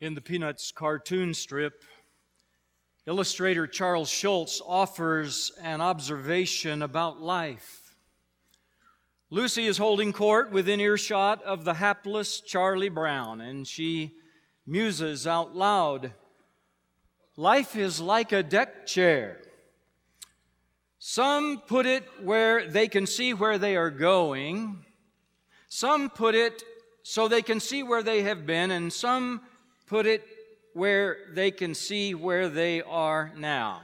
In the Peanuts cartoon strip, illustrator Charles Schulz offers an observation about life. Lucy is holding court within earshot of the hapless Charlie Brown, and she muses out loud Life is like a deck chair. Some put it where they can see where they are going. Some put it so they can see where they have been, and some put it where they can see where they are now.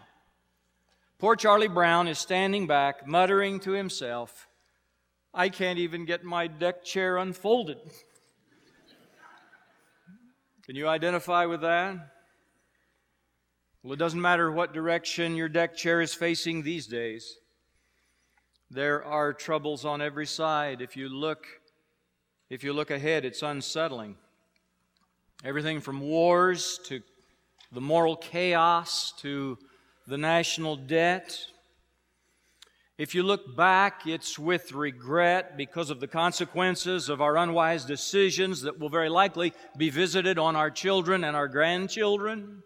Poor Charlie Brown is standing back, muttering to himself, I can't even get my deck chair unfolded. Can you identify with that? Well, it doesn't matter what direction your deck chair is facing these days. There are troubles on every side. If you look if you look ahead, it's unsettling. Everything from wars to the moral chaos to the national debt. If you look back, it's with regret because of the consequences of our unwise decisions that will very likely be visited on our children and our grandchildren.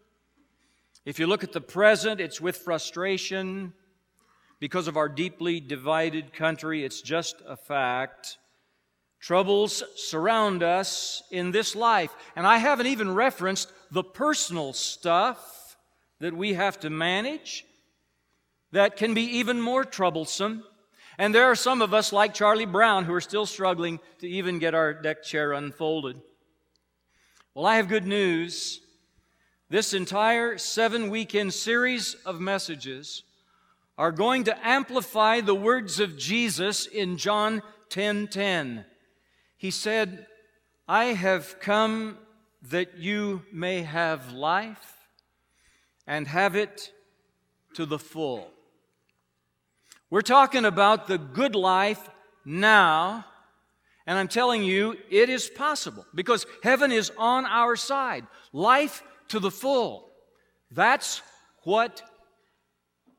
If you look at the present, it's with frustration because of our deeply divided country. It's just a fact. Troubles surround us in this life. And I haven't even referenced the personal stuff that we have to manage that can be even more troublesome. And there are some of us, like Charlie Brown, who are still struggling to even get our deck chair unfolded. Well, I have good news. This entire seven weekend series of messages are going to amplify the words of Jesus in John 10 10. He said, I have come that you may have life and have it to the full. We're talking about the good life now, and I'm telling you, it is possible because heaven is on our side. Life to the full. That's what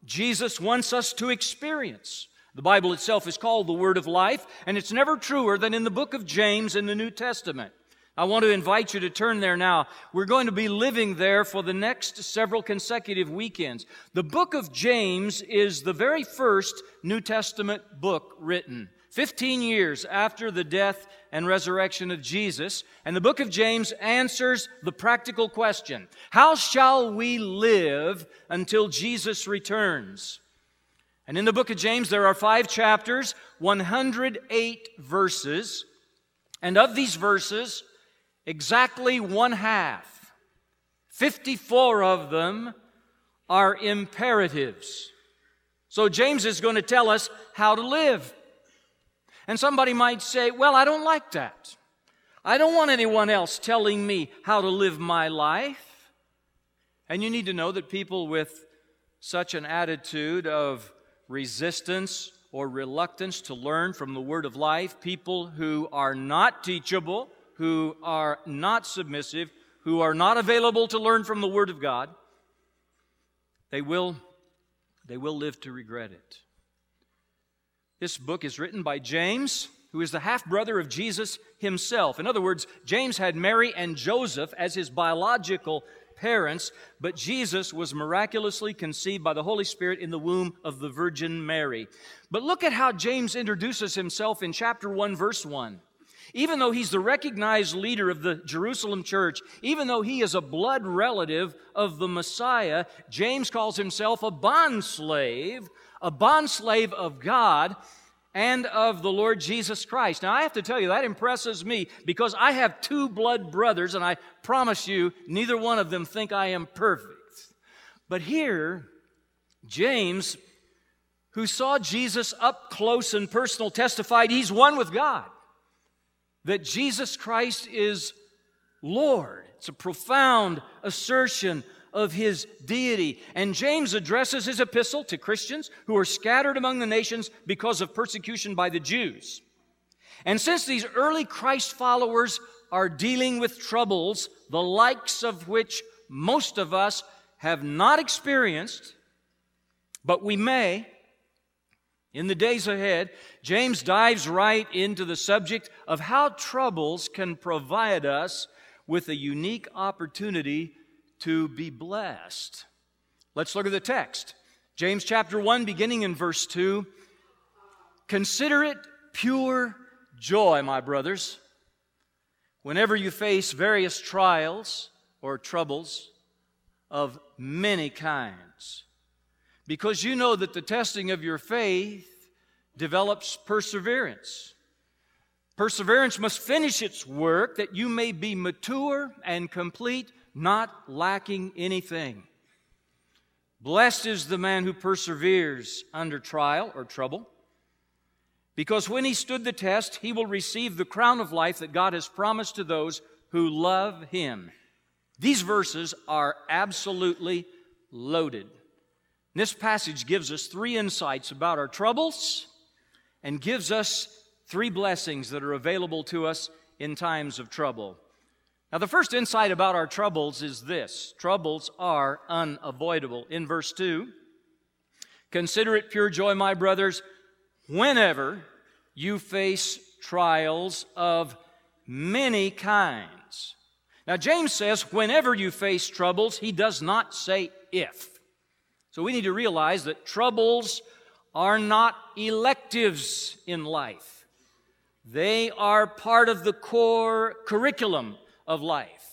Jesus wants us to experience. The Bible itself is called the Word of Life, and it's never truer than in the book of James in the New Testament. I want to invite you to turn there now. We're going to be living there for the next several consecutive weekends. The book of James is the very first New Testament book written. 15 years after the death and resurrection of Jesus. And the book of James answers the practical question How shall we live until Jesus returns? And in the book of James, there are five chapters, 108 verses. And of these verses, exactly one half, 54 of them, are imperatives. So James is going to tell us how to live. And somebody might say, Well, I don't like that. I don't want anyone else telling me how to live my life. And you need to know that people with such an attitude of resistance or reluctance to learn from the Word of life, people who are not teachable, who are not submissive, who are not available to learn from the Word of God, they will, they will live to regret it. This book is written by James, who is the half brother of Jesus himself. In other words, James had Mary and Joseph as his biological parents, but Jesus was miraculously conceived by the Holy Spirit in the womb of the Virgin Mary. But look at how James introduces himself in chapter 1, verse 1. Even though he's the recognized leader of the Jerusalem church, even though he is a blood relative of the Messiah, James calls himself a bondslave, a bondslave of God, and of the Lord Jesus Christ. Now, I have to tell you, that impresses me because I have two blood brothers, and I promise you, neither one of them think I am perfect. But here, James, who saw Jesus up close and personal, testified he's one with God, that Jesus Christ is Lord. It's a profound assertion of his deity. And James addresses his epistle to Christians who are scattered among the nations because of persecution by the Jews. And since these early Christ followers are dealing with troubles, the likes of which most of us have not experienced, but we may, in the days ahead, James dives right into the subject of how troubles can provide us with a unique opportunity to be blessed. Let's look at the text. James chapter 1, beginning in verse 2. Consider it pure joy, my brothers, whenever you face various trials or troubles of many kinds, because you know that the testing of your faith develops perseverance. Perseverance must finish its work that you may be mature and complete, not lacking anything. Blessed is the man who perseveres under trial or trouble, because when he stood the test, he will receive the crown of life that God has promised to those who love him. These verses are absolutely loaded. This passage gives us three insights about our troubles and gives us three blessings that are available to us in times of trouble. Now, the first insight about our troubles is this troubles are unavoidable. In verse 2, consider it pure joy, my brothers, whenever you face trials of many kinds. Now, James says, whenever you face troubles, he does not say if. So we need to realize that troubles are not electives in life. They are part of the core curriculum of life.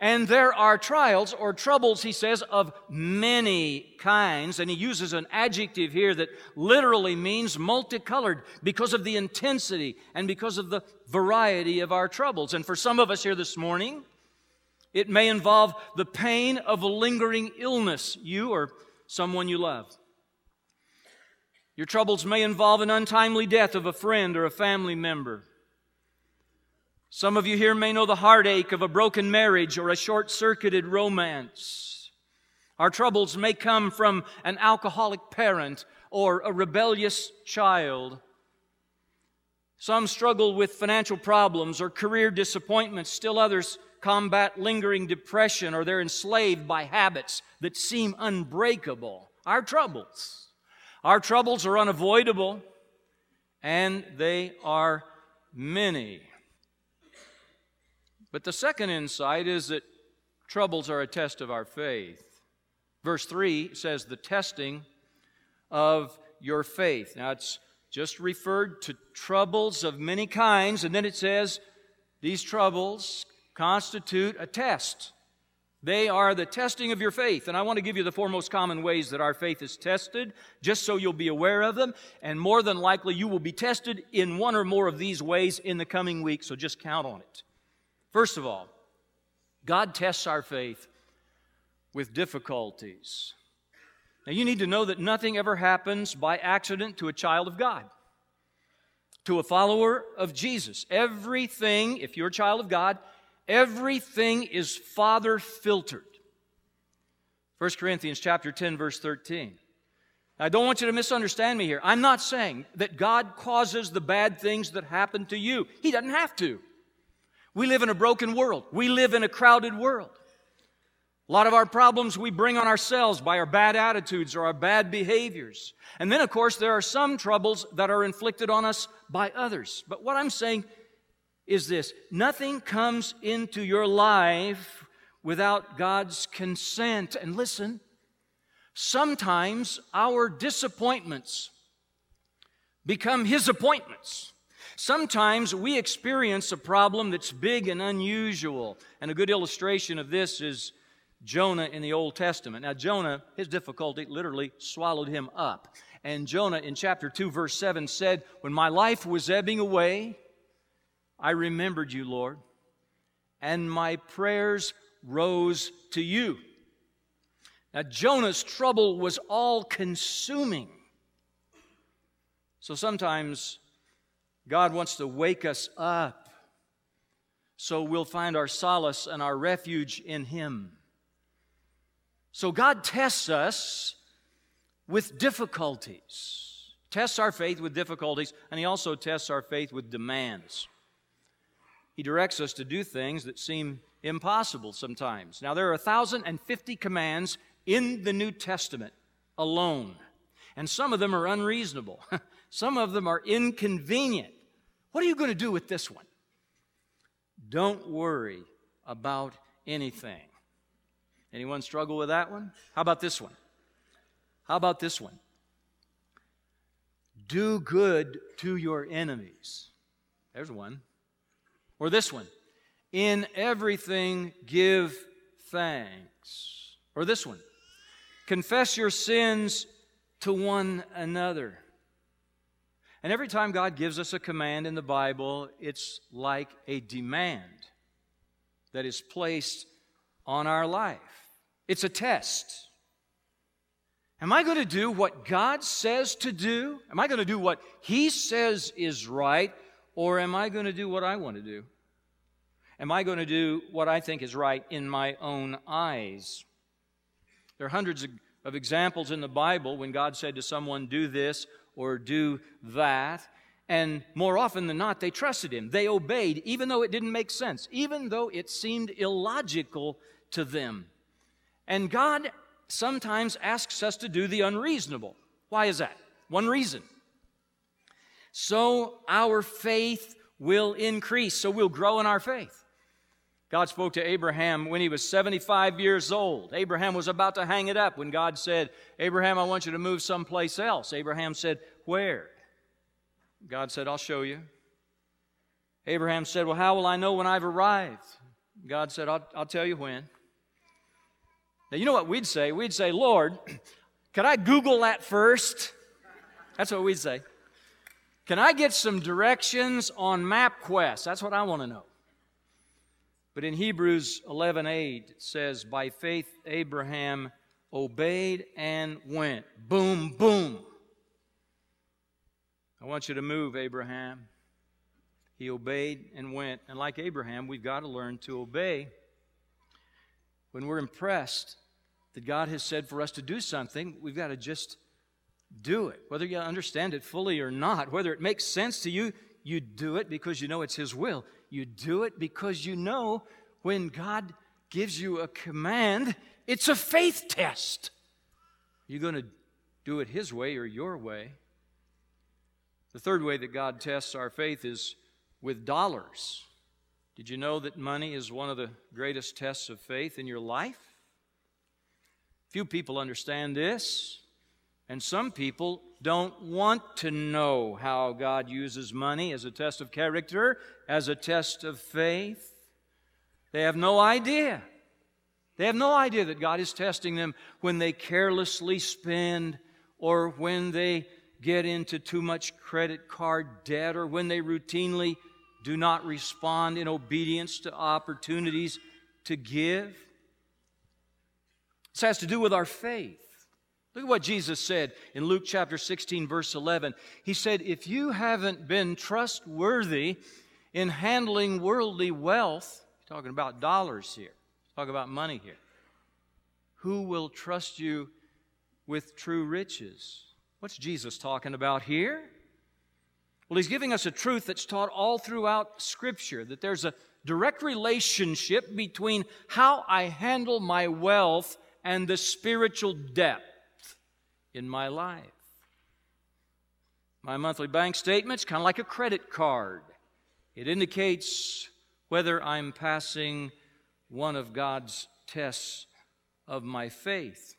And there are trials or troubles, he says, of many kinds. And he uses an adjective here that literally means multicolored because of the intensity and because of the variety of our troubles. And for some of us here this morning, it may involve the pain of a lingering illness, you or someone you love. Your troubles may involve an untimely death of a friend or a family member. Some of you here may know the heartache of a broken marriage or a short circuited romance. Our troubles may come from an alcoholic parent or a rebellious child. Some struggle with financial problems or career disappointments. Still others combat lingering depression or they're enslaved by habits that seem unbreakable. Our troubles our troubles are unavoidable and they are many. But the second insight is that troubles are a test of our faith. Verse 3 says, the testing of your faith. Now it's just referred to troubles of many kinds, and then it says, these troubles constitute a test. They are the testing of your faith. And I want to give you the four most common ways that our faith is tested, just so you'll be aware of them. And more than likely, you will be tested in one or more of these ways in the coming week, so just count on it. First of all, God tests our faith with difficulties. Now, you need to know that nothing ever happens by accident to a child of God, to a follower of Jesus. Everything, if you're a child of God, Everything is Father filtered. 1 Corinthians chapter 10 verse 13. I don't want you to misunderstand me here. I'm not saying that God causes the bad things that happen to you. He doesn't have to. We live in a broken world. We live in a crowded world. A lot of our problems we bring on ourselves by our bad attitudes or our bad behaviors. And then, of course, there are some troubles that are inflicted on us by others. But what I'm saying is this nothing comes into your life without God's consent. And listen, sometimes our disappointments become His appointments. Sometimes we experience a problem that's big and unusual. And a good illustration of this is Jonah in the Old Testament. Now, Jonah, his difficulty literally swallowed him up. And Jonah in chapter 2, verse 7 said, When my life was ebbing away, I remembered you, Lord, and my prayers rose to you. Now, Jonah's trouble was all consuming. So sometimes God wants to wake us up so we'll find our solace and our refuge in Him. So God tests us with difficulties, tests our faith with difficulties, and He also tests our faith with demands. He directs us to do things that seem impossible sometimes. Now, there are 1,050 commands in the New Testament alone, and some of them are unreasonable, some of them are inconvenient. What are you going to do with this one? Don't worry about anything. Anyone struggle with that one? How about this one? How about this one? Do good to your enemies. There's one. Or this one. In everything give thanks. Or this one. Confess your sins to one another. And every time God gives us a command in the Bible, it's like a demand that is placed on our life. It's a test. Am I going to do what God says to do? Am I going to do what He says is right? Or am I going to do what I want to do? Am I going to do what I think is right in my own eyes? There are hundreds of, examples in the Bible when God said to someone, Do this or do that. And more often than not, they trusted him. They obeyed, even though it didn't make sense, even though it seemed illogical to them. And God sometimes asks us to do the unreasonable. Why is that? One reason. So our faith will increase, so we'll grow in our faith. God spoke to Abraham when he was 75 years old. Abraham was about to hang it up when God said, Abraham, I want you to move someplace else. Abraham said, Where? God said, I'll show you. Abraham said, Well, how will I know when I've arrived? God said, I'll, I'll tell you when. Now, you know what we'd say? We'd say, Lord, can I Google that first? That's what we'd say. Can I get some directions on MapQuest? That's what I want to know. But in Hebrews 11:8 it says, "By faith Abraham obeyed and went." Boom, boom. I want you to move, Abraham. He obeyed and went. And like Abraham, we've got to learn to obey. When we're impressed that God has said for us to do something, we've got to just do it. Whether you understand it fully or not, whether it makes sense to you, you do it because you know it's His will. You do it because you know when God gives you a command, it's a faith test. You're going to do it His way or your way. The third way that God tests our faith is with dollars. Did you know that money is one of the greatest tests of faith in your life? Few people understand this, and some people don't want to know how God uses money as a test of character, as a test of faith. They have no idea. They have no idea that God is testing them when they carelessly spend or when they get into too much credit card debt or when they routinely do not respond in obedience to opportunities to give. This has to do with our faith. Look at what Jesus said in Luke chapter 16, verse 11. He said, If you haven't been trustworthy in handling worldly wealth, talking about dollars here, talk about money here, who will trust you with true riches? What's Jesus talking about here? Well, he's giving us a truth that's taught all throughout Scripture that there's a direct relationship between how I handle my wealth and the spiritual depth in my life. My monthly bank statement's kind of like a credit card. It indicates whether I'm passing one of God's tests of my faith.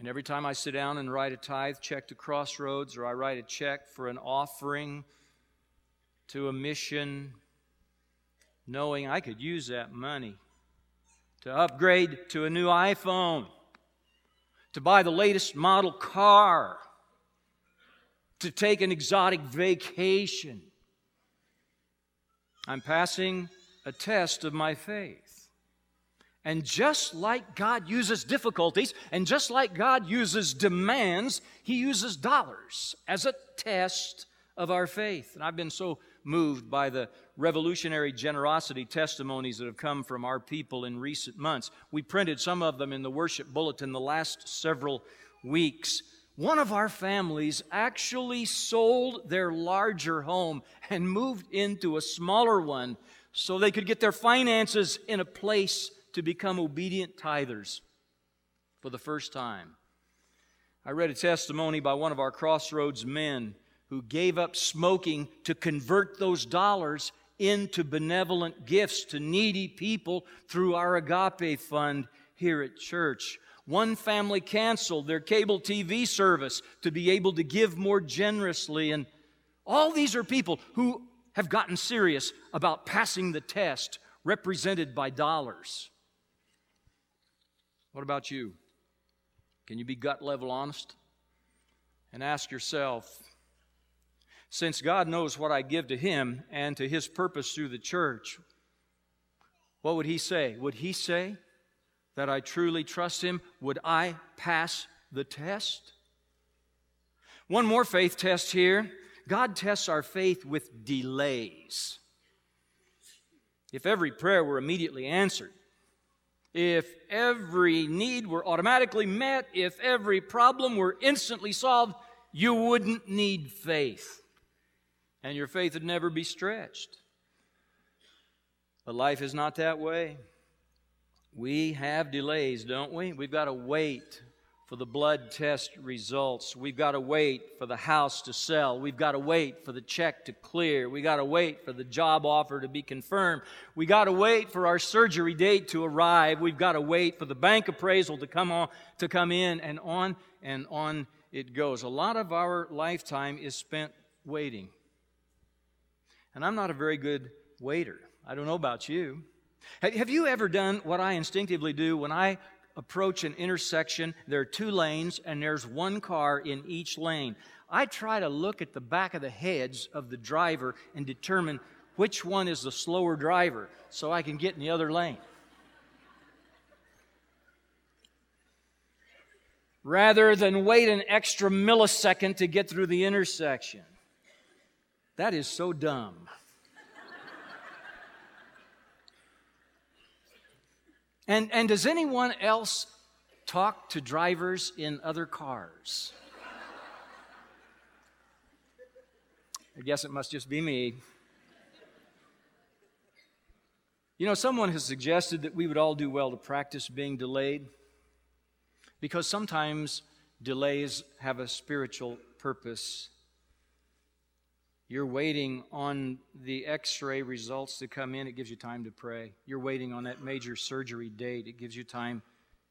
And every time I sit down and write a tithe check to Crossroads, or I write a check for an offering to a mission, knowing I could use that money to upgrade to a new iPhone to buy the latest model car, to take an exotic vacation. I'm passing a test of my faith. And just like God uses difficulties, and just like God uses demands, He uses dollars as a test of our faith. And I've been so moved by the revolutionary generosity testimonies that have come from our people in recent months. We printed some of them in the worship bulletin the last several weeks. One of our families actually sold their larger home and moved into a smaller one so they could get their finances in a place to become obedient tithers for the first time. I read a testimony by one of our Crossroads men who gave up smoking to convert those dollars into benevolent gifts to needy people through our agape fund here at church. One family canceled their cable TV service to be able to give more generously. And all these are people who have gotten serious about passing the test, represented by dollars. What about you? Can you be gut level honest? And ask yourself, since God knows what I give to Him and to His purpose through the church, what would He say? Would He say that I truly trust Him? Would I pass the test? One more faith test here. God tests our faith with delays. If every prayer were immediately answered, if every need were automatically met, if every problem were instantly solved, you wouldn't need faith and your faith would never be stretched. But life is not that way. We have delays, don't we? We've got to wait for the blood test results. We've got to wait for the house to sell. We've got to wait for the check to clear. We've got to wait for the job offer to be confirmed. We've got to wait for our surgery date to arrive. We've got to wait for the bank appraisal to come on to come in and on and on it goes. A lot of our lifetime is spent waiting. And I'm not a very good waiter. I don't know about you. Have you ever done what I instinctively do when I approach an intersection? There are two lanes, and there's one car in each lane. I try to look at the back of the heads of the driver and determine which one is the slower driver so I can get in the other lane. Rather than wait an extra millisecond to get through the intersection. That is so dumb. and, and does anyone else talk to drivers in other cars? I guess it must just be me. You know, someone has suggested that we would all do well to practice being delayed because sometimes delays have a spiritual purpose. You're waiting on the x ray results to come in, it gives you time to pray. You're waiting on that major surgery date, it gives you time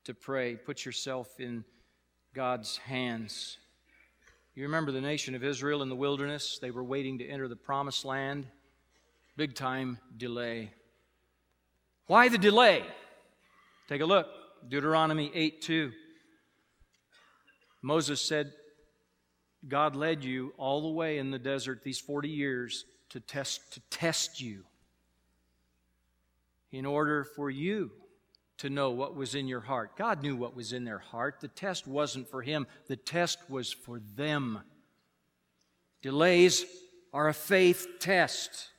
to pray. Put yourself in God's hands. You remember the nation of Israel in the wilderness? They were waiting to enter the promised land. Big time delay. Why the delay? Take a look. Deuteronomy 8 2. Moses said, God led you all the way in the desert these 40 years to test, to test you in order for you to know what was in your heart. God knew what was in their heart. The test wasn't for him, the test was for them. Delays are a faith test.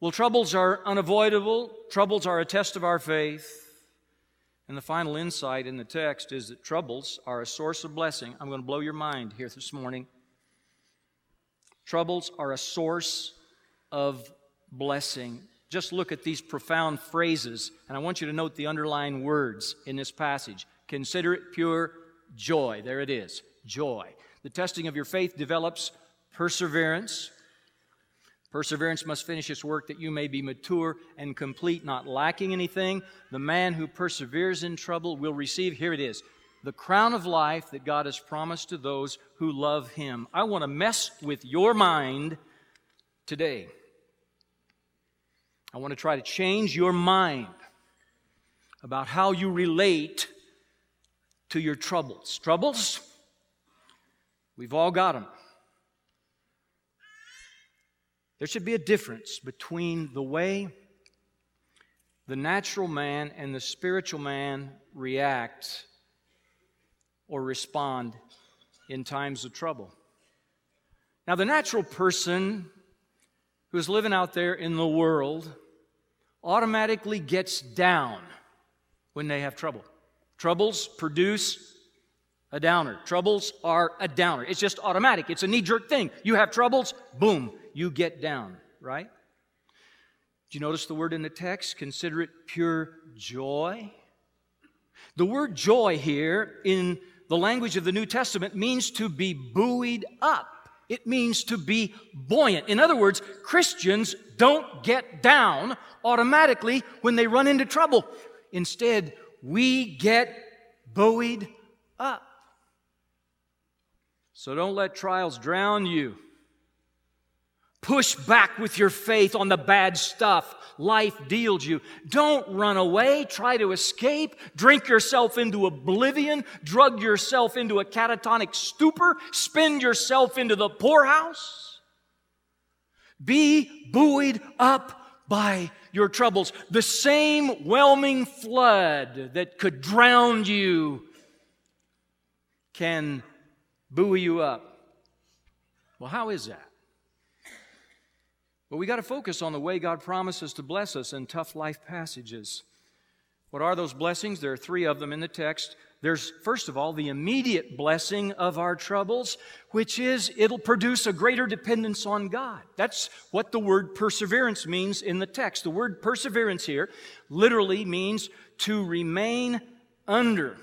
Well, troubles are unavoidable, troubles are a test of our faith. And the final insight in the text is that troubles are a source of blessing. I'm going to blow your mind here this morning. Troubles are a source of blessing. Just look at these profound phrases, and I want you to note the underlying words in this passage. Consider it pure joy. There it is joy. The testing of your faith develops perseverance, Perseverance must finish its work that you may be mature and complete, not lacking anything. The man who perseveres in trouble will receive, here it is, the crown of life that God has promised to those who love him. I want to mess with your mind today. I want to try to change your mind about how you relate to your troubles. Troubles? We've all got them. There should be a difference between the way the natural man and the spiritual man react or respond in times of trouble. Now, the natural person who's living out there in the world automatically gets down when they have trouble. Troubles produce a downer. Troubles are a downer. It's just automatic, it's a knee jerk thing. You have troubles, boom, you get down, right? Do you notice the word in the text? Consider it pure joy. The word joy here in the language of the New Testament means to be buoyed up. It means to be buoyant. In other words, Christians don't get down automatically when they run into trouble. Instead, we get buoyed up. So don't let trials drown you. Push back with your faith on the bad stuff life deals you. Don't run away. Try to escape. Drink yourself into oblivion. Drug yourself into a catatonic stupor. spend yourself into the poorhouse. Be buoyed up by your troubles. The same whelming flood that could drown you can buoy you up. Well, how is that? But we got to focus on the way God promises to bless us in tough life passages. What are those blessings? There are three of them in the text. There's, first of all, the immediate blessing of our troubles, which is it'll produce a greater dependence on God. That's what the word perseverance means in the text. The word perseverance here literally means to remain under.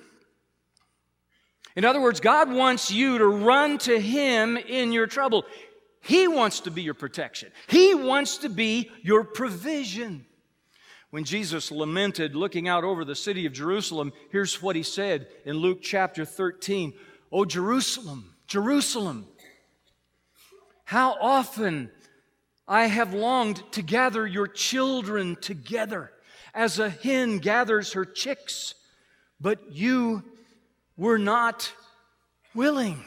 In other words, God wants you to run to Him in your trouble. He wants to be your protection. He wants to be your provision. When Jesus lamented looking out over the city of Jerusalem, here's what he said in Luke chapter 13 Oh, Jerusalem, Jerusalem, how often I have longed to gather your children together as a hen gathers her chicks, but you were not willing.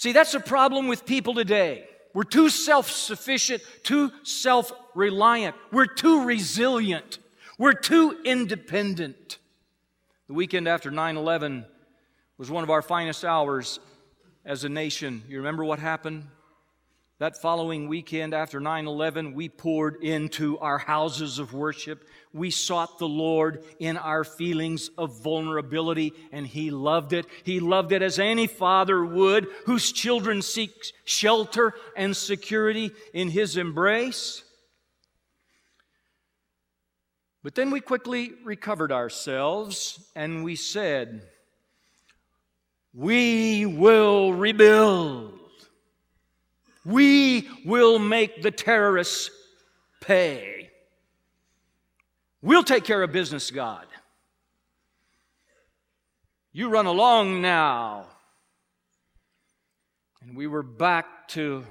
See, that's a problem with people today. We're too self sufficient, too self reliant, we're too resilient, we're too independent. The weekend after 9 11 was one of our finest hours as a nation. You remember what happened? That following weekend after 9 11, we poured into our houses of worship. We sought the Lord in our feelings of vulnerability, and He loved it. He loved it as any father would, whose children seek shelter and security in His embrace. But then we quickly recovered ourselves and we said, We will rebuild. We will make the terrorists pay. We'll take care of business, God. You run along now. And we were back to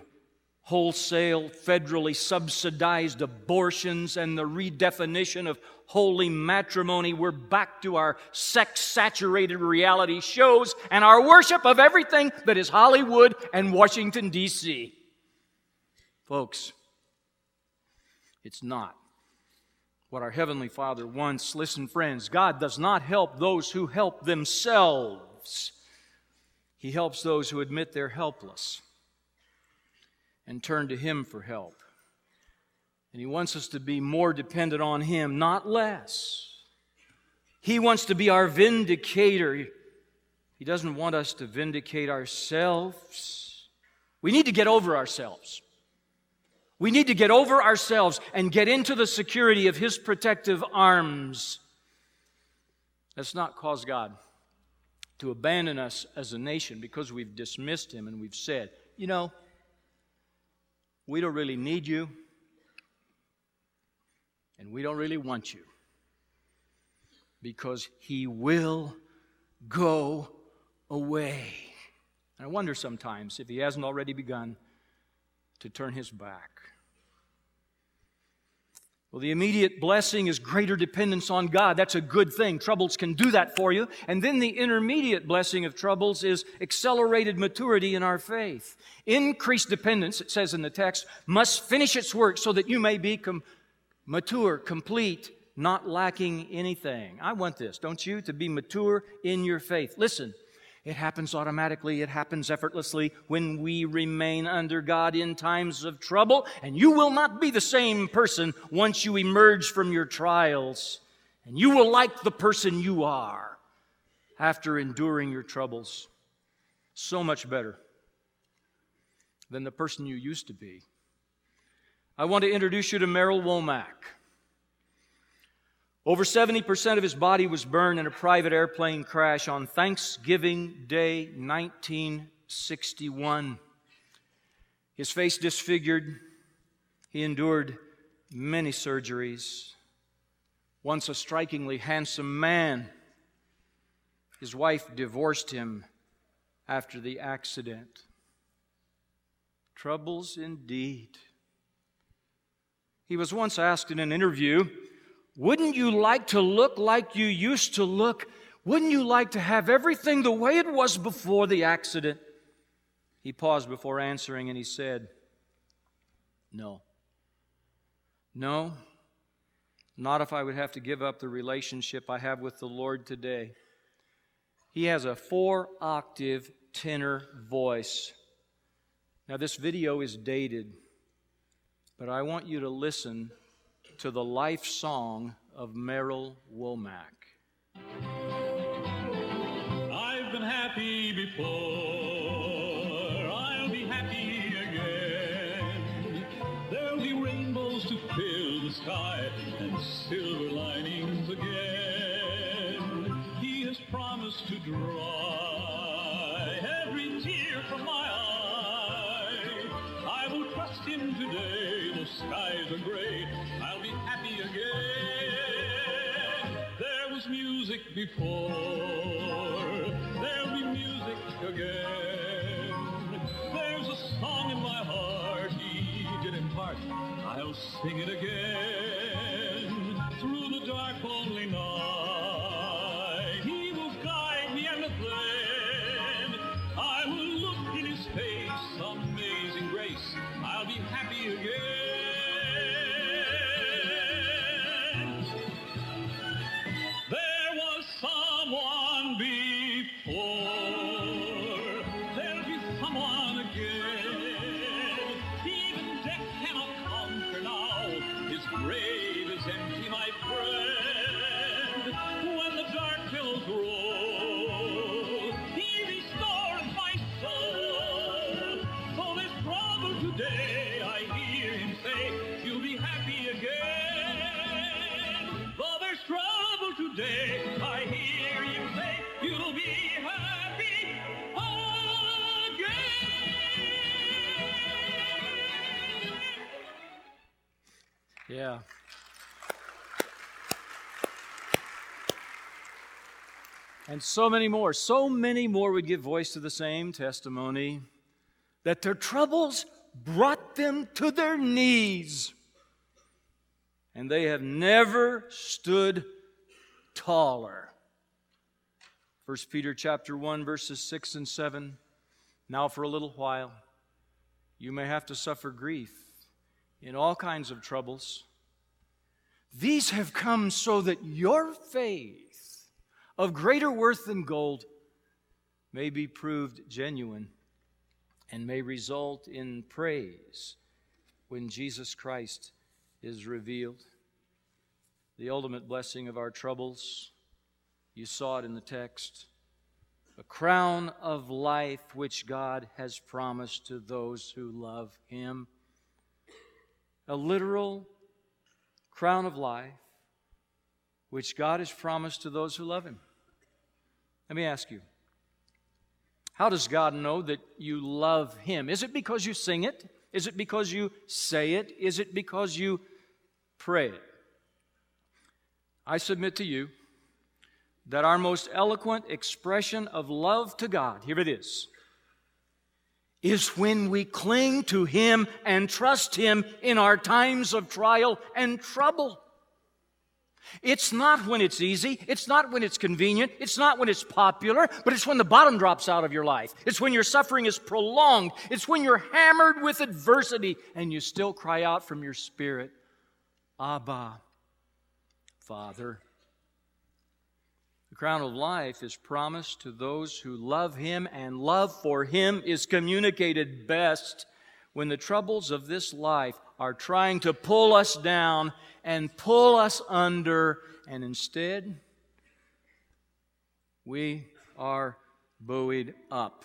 wholesale, federally subsidized abortions and the redefinition of holy matrimony. We're back to our sex saturated reality shows and our worship of everything that is Hollywood and Washington, D.C. Folks, it's not what our Heavenly Father wants. Listen, friends, God does not help those who help themselves, He helps those who admit they're helpless and turn to Him for help. And He wants us to be more dependent on Him, not less. He wants to be our vindicator. He doesn't want us to vindicate ourselves. We need to get over ourselves. We need to get over ourselves and get into the security of His protective arms. Let's not cause God to abandon us as a nation because we've dismissed Him and we've said, you know, we don't really need you and we don't really want you because He will go away. And I wonder sometimes if He hasn't already begun to turn His back. Well, the immediate blessing is greater dependence on God. That's a good thing. Troubles can do that for you. And then the intermediate blessing of troubles is accelerated maturity in our faith. Increased dependence, it says in the text, must finish its work so that you may be com- mature, complete, not lacking anything. I want this, don't you? To be mature in your faith. Listen, it happens automatically, it happens effortlessly when we remain under God in times of trouble. And you will not be the same person once you emerge from your trials. And you will like the person you are after enduring your troubles so much better than the person you used to be. I want to introduce you to Merrill Womack. Over 70% of his body was burned in a private airplane crash on Thanksgiving Day 1961. His face disfigured, he endured many surgeries. Once a strikingly handsome man, his wife divorced him after the accident. Troubles indeed. He was once asked in an interview, Wouldn't you like to look like you used to look? Wouldn't you like to have everything the way it was before the accident? He paused before answering and he said, No. No, not if I would have to give up the relationship I have with the Lord today. He has a four octave tenor voice. Now, this video is dated, but I want you to listen to the life song of Merrill Womack. I've been happy before, I'll be happy again. There'll be rainbows to fill the sky and silver linings again. He has promised to dry every tear from my eye. I will trust him today, before, there'll be music again. There's a song in my heart he did impart, I'll sing it again. Through the dark lonely And so many more, so many more would give voice to the same testimony that their troubles brought them to their knees. And they have never stood taller. 1 Peter chapter 1 verses 6 and 7. Now for a little while you may have to suffer grief in all kinds of troubles. These have come so that your faith, of greater worth than gold, may be proved genuine and may result in praise when Jesus Christ is revealed. The ultimate blessing of our troubles, you saw it in the text, a crown of life which God has promised to those who love Him a literal crown of life which God has promised to those who love Him. Let me ask you how does God know that you love Him? Is it because you sing it? Is it because you say it? Is it because you pray it? I submit to you that our most eloquent expression of love to God, here it is, is when we cling to Him and trust Him in our times of trial and trouble. It's not when it's easy. It's not when it's convenient. It's not when it's popular, but it's when the bottom drops out of your life. It's when your suffering is prolonged. It's when you're hammered with adversity and you still cry out from your spirit, Abba, Father. The crown of life is promised to those who love Him, and love for Him is communicated best when the troubles of this life are trying to pull us down and pull us under, and instead, we are buoyed up.